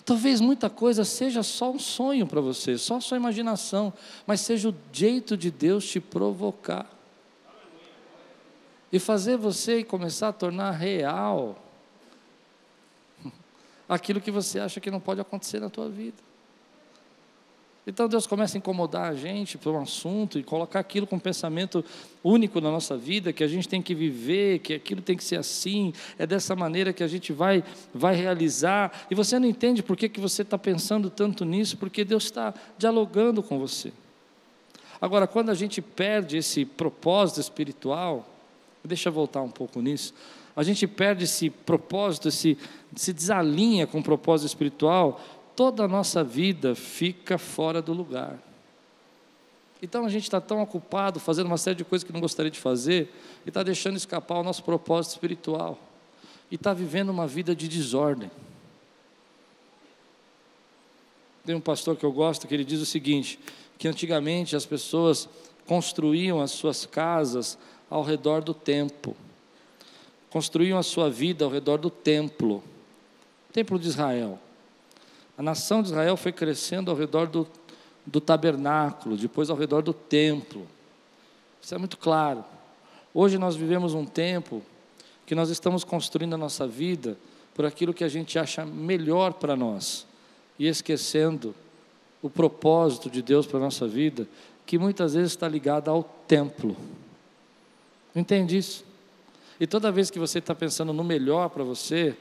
Talvez muita coisa seja só um sonho para você, só sua imaginação, mas seja o jeito de Deus te provocar e fazer você começar a tornar real aquilo que você acha que não pode acontecer na tua vida. Então Deus começa a incomodar a gente por um assunto e colocar aquilo com um pensamento único na nossa vida, que a gente tem que viver, que aquilo tem que ser assim, é dessa maneira que a gente vai, vai realizar. E você não entende por que, que você está pensando tanto nisso, porque Deus está dialogando com você. Agora, quando a gente perde esse propósito espiritual, deixa eu voltar um pouco nisso, a gente perde esse propósito, esse, se desalinha com o propósito espiritual, toda a nossa vida fica fora do lugar. Então a gente está tão ocupado fazendo uma série de coisas que não gostaria de fazer e está deixando escapar o nosso propósito espiritual e está vivendo uma vida de desordem. Tem um pastor que eu gosto que ele diz o seguinte: que antigamente as pessoas construíam as suas casas ao redor do templo, construíam a sua vida ao redor do templo, templo de Israel. A nação de Israel foi crescendo ao redor do, do tabernáculo, depois ao redor do templo. Isso é muito claro. Hoje nós vivemos um tempo que nós estamos construindo a nossa vida por aquilo que a gente acha melhor para nós e esquecendo o propósito de Deus para a nossa vida, que muitas vezes está ligado ao templo. Entende isso? E toda vez que você está pensando no melhor para você,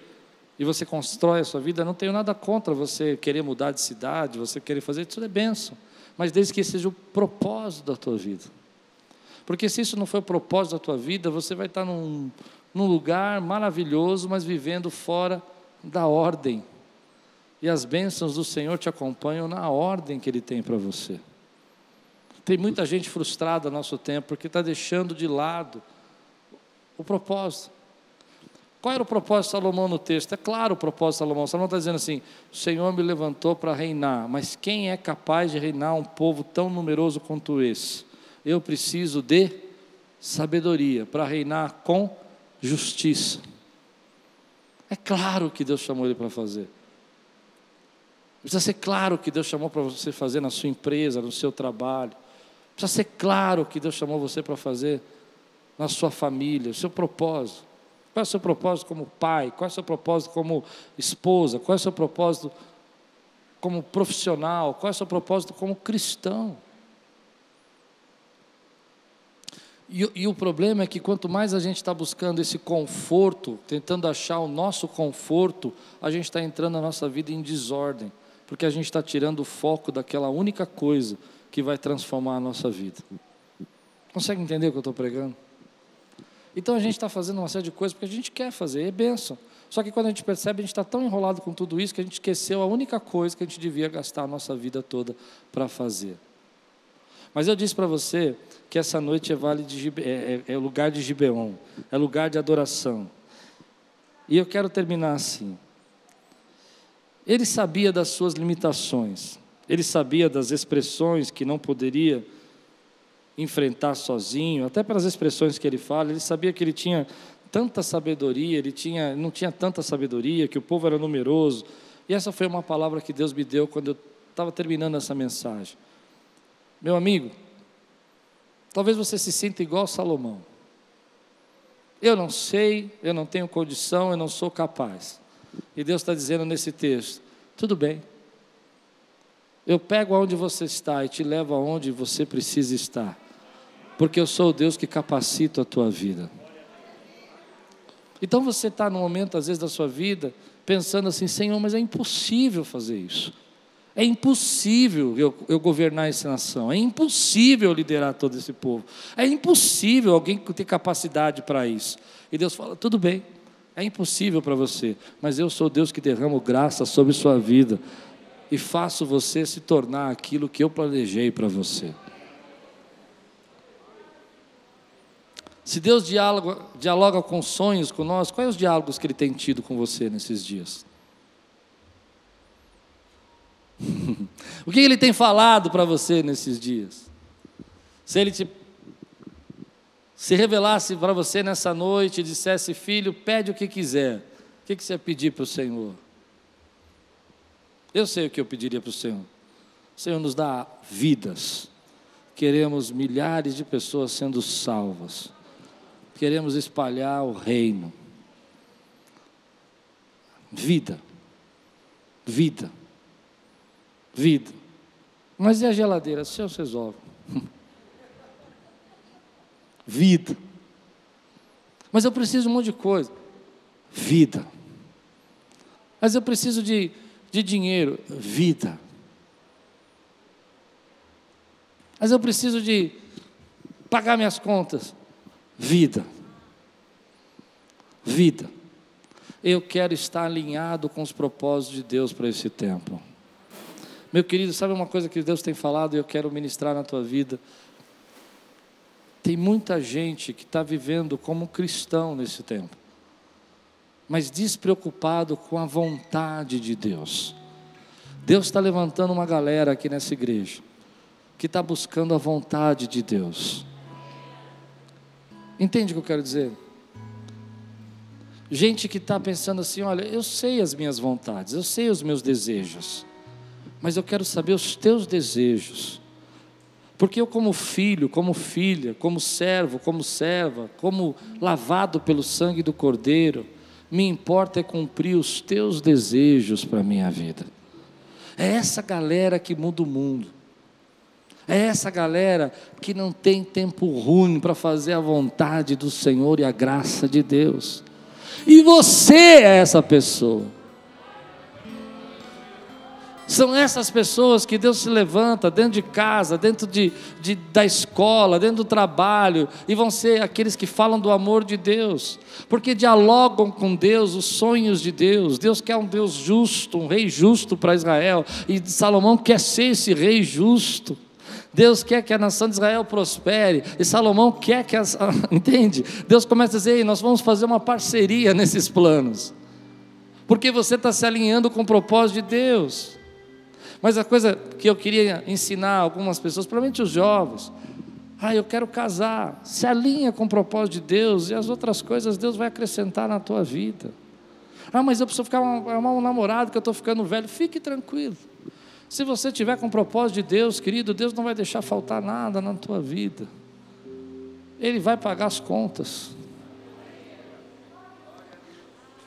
e você constrói a sua vida, não tenho nada contra você querer mudar de cidade, você querer fazer, isso é bênção. Mas desde que seja o propósito da tua vida. Porque se isso não for o propósito da tua vida, você vai estar num, num lugar maravilhoso, mas vivendo fora da ordem. E as bênçãos do Senhor te acompanham na ordem que Ele tem para você. Tem muita gente frustrada no nosso tempo porque está deixando de lado o propósito. Qual era o propósito de Salomão no texto? É claro o propósito de Salomão. Salomão está dizendo assim: o Senhor me levantou para reinar, mas quem é capaz de reinar um povo tão numeroso quanto esse? Eu preciso de sabedoria para reinar com justiça. É claro que Deus chamou ele para fazer. Precisa ser claro que Deus chamou para você fazer na sua empresa, no seu trabalho. Precisa ser claro que Deus chamou você para fazer na sua família, o seu propósito. Qual é o seu propósito como pai? Qual é o seu propósito como esposa? Qual é o seu propósito como profissional? Qual é o seu propósito como cristão? E, e, o problema é que quanto mais a gente está buscando esse conforto, tentando achar o nosso conforto, a gente está entrando na nossa vida em desordem, porque a gente está tirando o foco daquela única coisa que vai transformar a nossa vida. Consegue entender o que eu estou pregando? Então a gente está fazendo uma série de coisas porque a gente quer fazer, é bênção. Só que quando a gente percebe, a gente está tão enrolado com tudo isso que a gente esqueceu a única coisa que a gente devia gastar a nossa vida toda para fazer. Mas eu disse para você que essa noite é, vale de é, é, é lugar de Gibeon, é lugar de adoração. E eu quero terminar assim. Ele sabia das suas limitações, ele sabia das expressões que não poderia enfrentar sozinho, até pelas expressões que ele fala, ele sabia que ele tinha tanta sabedoria, ele tinha, não tinha tanta sabedoria, que o povo era numeroso. E essa foi uma palavra que Deus me deu quando eu estava terminando essa mensagem. Meu amigo, talvez você se sinta igual Salomão. Eu não sei, eu não tenho condição, eu não sou capaz. E Deus está dizendo nesse texto: tudo bem. Eu pego aonde você está e te levo aonde você precisa estar porque eu sou o Deus que capacito a tua vida. Então você está no momento, às vezes, da sua vida, pensando assim: Senhor, mas é impossível fazer isso. É impossível eu, eu, governar essa nação, é impossível liderar todo esse povo, é impossível alguém ter capacidade para isso. E Deus fala: tudo bem, é impossível para você, mas eu sou Deus que derramo graça sobre sua vida e faço você se tornar aquilo que eu planejei para você. Se Deus dialoga, dialoga com sonhos com nós, quais os diálogos que Ele tem tido com você nesses dias? o que Ele tem falado para você nesses dias? Se Ele te se revelasse para você nessa noite e dissesse, filho, pede o que quiser, O que, que você ia pedir para o Senhor? Eu sei o que eu pediria para o Senhor. O Senhor nos dá vidas. Queremos milhares de pessoas sendo salvas. Queremos espalhar o reino. Vida. Vida. Vida. Mas e a geladeira? O Senhor resolve. Vida. Mas eu preciso de um monte de coisa. Vida. Mas eu preciso de, de dinheiro. Vida. Mas eu preciso de pagar minhas contas. Vida. Vida. Eu quero estar alinhado com os propósitos de Deus para esse tempo. Meu querido, sabe uma coisa que Deus tem falado e eu quero ministrar na tua vida? Tem muita gente que está vivendo como cristão nesse tempo, mas despreocupado com a vontade de Deus. Deus está levantando uma galera aqui nessa igreja que está buscando a vontade de Deus. Entende o que eu quero dizer? Gente que está pensando assim: olha, eu sei as minhas vontades, eu sei os meus desejos, mas eu quero saber os teus desejos. Porque eu, como filho, como filha, como servo, como serva, como lavado pelo sangue do Cordeiro, me importa é cumprir os teus desejos para a minha vida. É essa galera que muda o mundo. É essa galera que não tem tempo ruim para fazer a vontade do Senhor e a graça de Deus. E você é essa pessoa. São essas pessoas que Deus se levanta dentro de casa, dentro de, de, da escola, dentro do trabalho, e vão ser aqueles que falam do amor de Deus, porque dialogam com Deus os sonhos de Deus. Deus quer um Deus justo, um rei justo para Israel, e Salomão quer ser esse rei justo. Deus quer que a nação de Israel prospere, e Salomão quer que as. Entende? Deus começa a dizer: nós vamos fazer uma parceria nesses planos, porque você está se alinhando com o propósito de Deus. Mas a coisa que eu queria ensinar algumas pessoas, principalmente os jovens, ah, eu quero casar. Se alinha com o propósito de Deus e as outras coisas Deus vai acrescentar na tua vida. Ah, mas eu preciso ficar um, um namorado que eu estou ficando velho. Fique tranquilo. Se você tiver com o propósito de Deus, querido, Deus não vai deixar faltar nada na tua vida. Ele vai pagar as contas.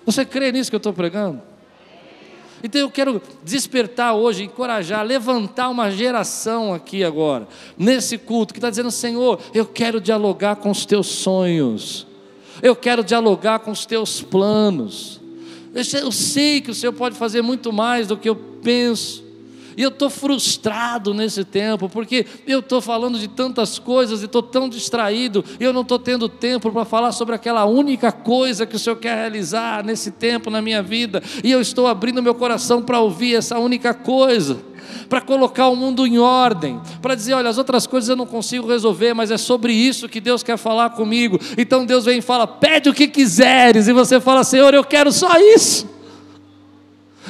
Você crê nisso que eu estou pregando? Então eu quero despertar hoje, encorajar, levantar uma geração aqui agora, nesse culto, que está dizendo: Senhor, eu quero dialogar com os teus sonhos, eu quero dialogar com os teus planos. Eu sei que o Senhor pode fazer muito mais do que eu penso. E eu estou frustrado nesse tempo, porque eu estou falando de tantas coisas e estou tão distraído, e eu não estou tendo tempo para falar sobre aquela única coisa que o Senhor quer realizar nesse tempo na minha vida, e eu estou abrindo meu coração para ouvir essa única coisa para colocar o mundo em ordem, para dizer: olha, as outras coisas eu não consigo resolver, mas é sobre isso que Deus quer falar comigo. Então Deus vem e fala: pede o que quiseres, e você fala: Senhor, eu quero só isso.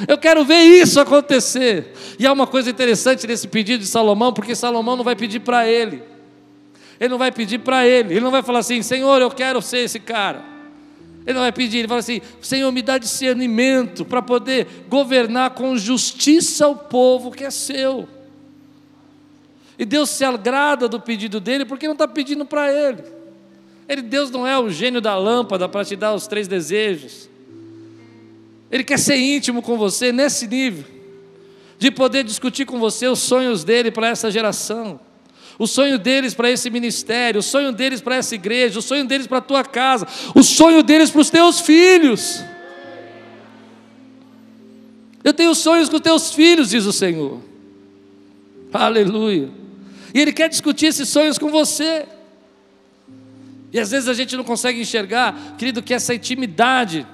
Eu quero ver isso acontecer. E há uma coisa interessante nesse pedido de Salomão, porque Salomão não vai pedir para ele. Ele não vai pedir para ele. Ele não vai falar assim: Senhor, eu quero ser esse cara. Ele não vai pedir, ele fala assim: Senhor, me dá discernimento para poder governar com justiça o povo que é seu. E Deus se agrada do pedido dele, porque não está pedindo para ele. ele. Deus não é o gênio da lâmpada para te dar os três desejos. Ele quer ser íntimo com você nesse nível, de poder discutir com você os sonhos dele para essa geração, o sonho deles para esse ministério, o sonho deles para essa igreja, o sonho deles para a tua casa, o sonho deles para os teus filhos. Eu tenho sonhos com os teus filhos, diz o Senhor. Aleluia. E Ele quer discutir esses sonhos com você. E às vezes a gente não consegue enxergar, querido, que essa intimidade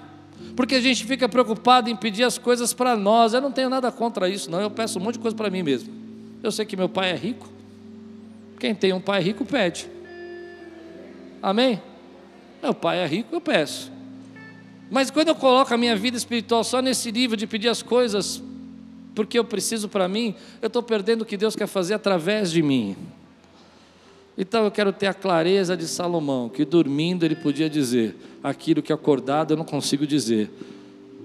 porque a gente fica preocupado em pedir as coisas para nós. Eu não tenho nada contra isso, não. Eu peço um monte de coisa para mim mesmo. Eu sei que meu pai é rico. Quem tem um pai rico pede. Amém? Meu pai é rico, eu peço. Mas quando eu coloco a minha vida espiritual só nesse nível de pedir as coisas porque eu preciso para mim, eu estou perdendo o que Deus quer fazer através de mim. Então eu quero ter a clareza de Salomão, que dormindo ele podia dizer aquilo que acordado eu não consigo dizer.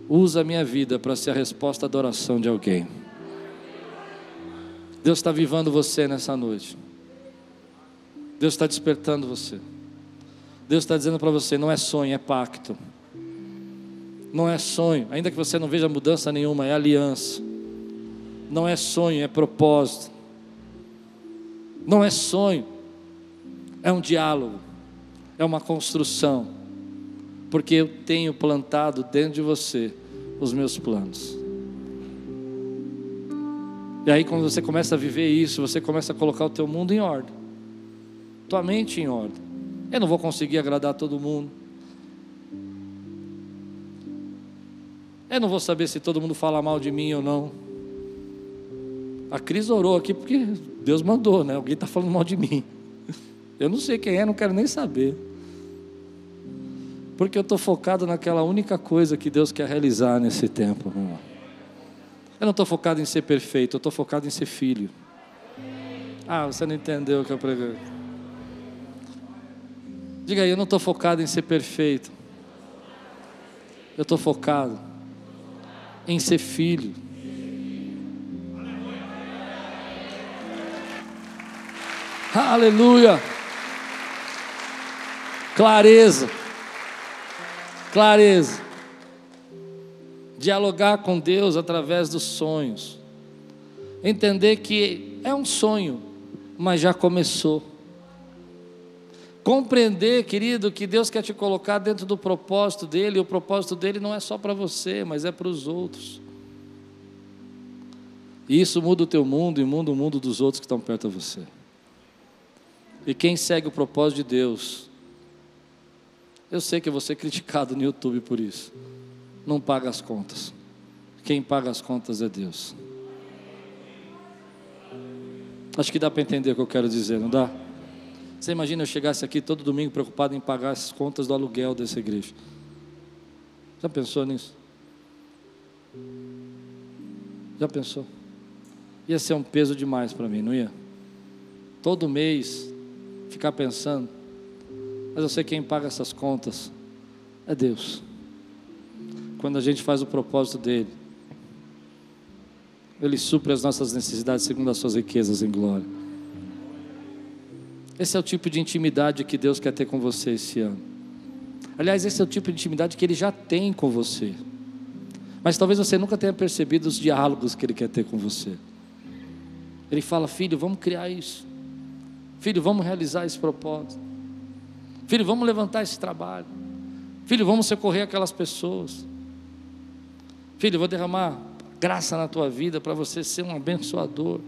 Usa a minha vida para ser a resposta à adoração de alguém. Deus está vivando você nessa noite. Deus está despertando você. Deus está dizendo para você: não é sonho, é pacto. Não é sonho, ainda que você não veja mudança nenhuma, é aliança. Não é sonho, é propósito. Não é sonho, é um diálogo, é uma construção, porque eu tenho plantado dentro de você os meus planos. E aí quando você começa a viver isso, você começa a colocar o teu mundo em ordem. Tua mente em ordem. Eu não vou conseguir agradar todo mundo. Eu não vou saber se todo mundo fala mal de mim ou não. A Cris orou aqui porque Deus mandou, né? Alguém está falando mal de mim. Eu não sei quem é, não quero nem saber. Porque eu estou focado naquela única coisa que Deus quer realizar nesse tempo. Eu não estou focado em ser perfeito, eu estou focado em ser filho. Ah, você não entendeu o que eu preguei. Diga aí, eu não estou focado em ser perfeito. Eu estou focado em ser filho. Aleluia. Clareza. Clareza dialogar com Deus através dos sonhos, entender que é um sonho, mas já começou. Compreender, querido, que Deus quer te colocar dentro do propósito dele, e o propósito dele não é só para você, mas é para os outros. E isso muda o teu mundo e muda o mundo dos outros que estão perto de você. E quem segue o propósito de Deus, eu sei que eu vou ser criticado no YouTube por isso não paga as contas. Quem paga as contas é Deus. Acho que dá para entender o que eu quero dizer, não dá? Você imagina eu chegasse aqui todo domingo preocupado em pagar as contas do aluguel dessa igreja? Já pensou nisso? Já pensou? Ia ser um peso demais para mim, não ia? Todo mês ficar pensando, mas eu sei quem paga essas contas é Deus quando a gente faz o propósito dele. Ele supre as nossas necessidades segundo as suas riquezas em glória. Esse é o tipo de intimidade que Deus quer ter com você esse ano. Aliás, esse é o tipo de intimidade que Ele já tem com você. Mas talvez você nunca tenha percebido os diálogos que Ele quer ter com você. Ele fala: Filho, vamos criar isso. Filho, vamos realizar esse propósito. Filho, vamos levantar esse trabalho. Filho, vamos socorrer aquelas pessoas. Filho, vou derramar graça na tua vida para você ser um abençoador.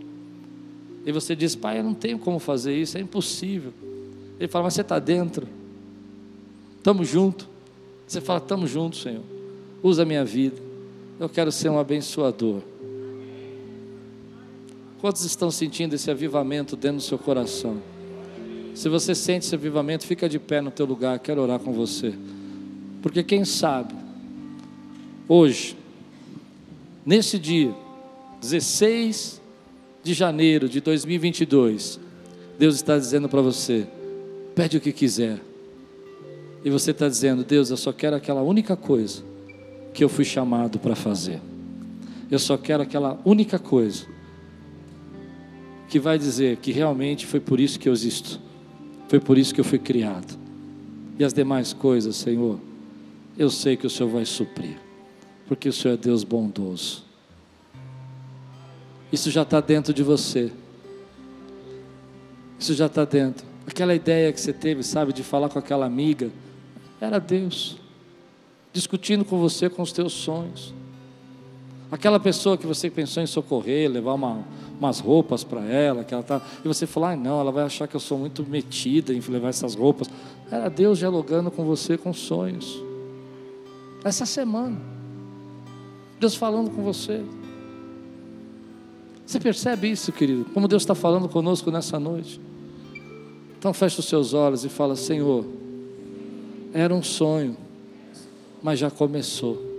E você diz, pai, eu não tenho como fazer isso, é impossível. Ele fala, mas você está dentro. Estamos juntos. Você fala, estamos juntos, Senhor. Usa a minha vida. Eu quero ser um abençoador. Quantos estão sentindo esse avivamento dentro do seu coração? Se você sente esse avivamento, fica de pé no teu lugar, quero orar com você. Porque quem sabe, hoje, Nesse dia, 16 de janeiro de 2022, Deus está dizendo para você: pede o que quiser. E você está dizendo: Deus, eu só quero aquela única coisa que eu fui chamado para fazer. Eu só quero aquela única coisa que vai dizer que realmente foi por isso que eu existo, foi por isso que eu fui criado. E as demais coisas, Senhor, eu sei que o Senhor vai suprir porque o Senhor é Deus bondoso. Isso já está dentro de você. Isso já está dentro. Aquela ideia que você teve, sabe, de falar com aquela amiga, era Deus, discutindo com você com os teus sonhos. Aquela pessoa que você pensou em socorrer, levar uma, umas roupas para ela, que ela tá, e você falou, ah, não, ela vai achar que eu sou muito metida em levar essas roupas. Era Deus dialogando com você com sonhos. Essa semana. Deus falando com você. Você percebe isso, querido? Como Deus está falando conosco nessa noite. Então feche os seus olhos e fala: Senhor, era um sonho, mas já começou.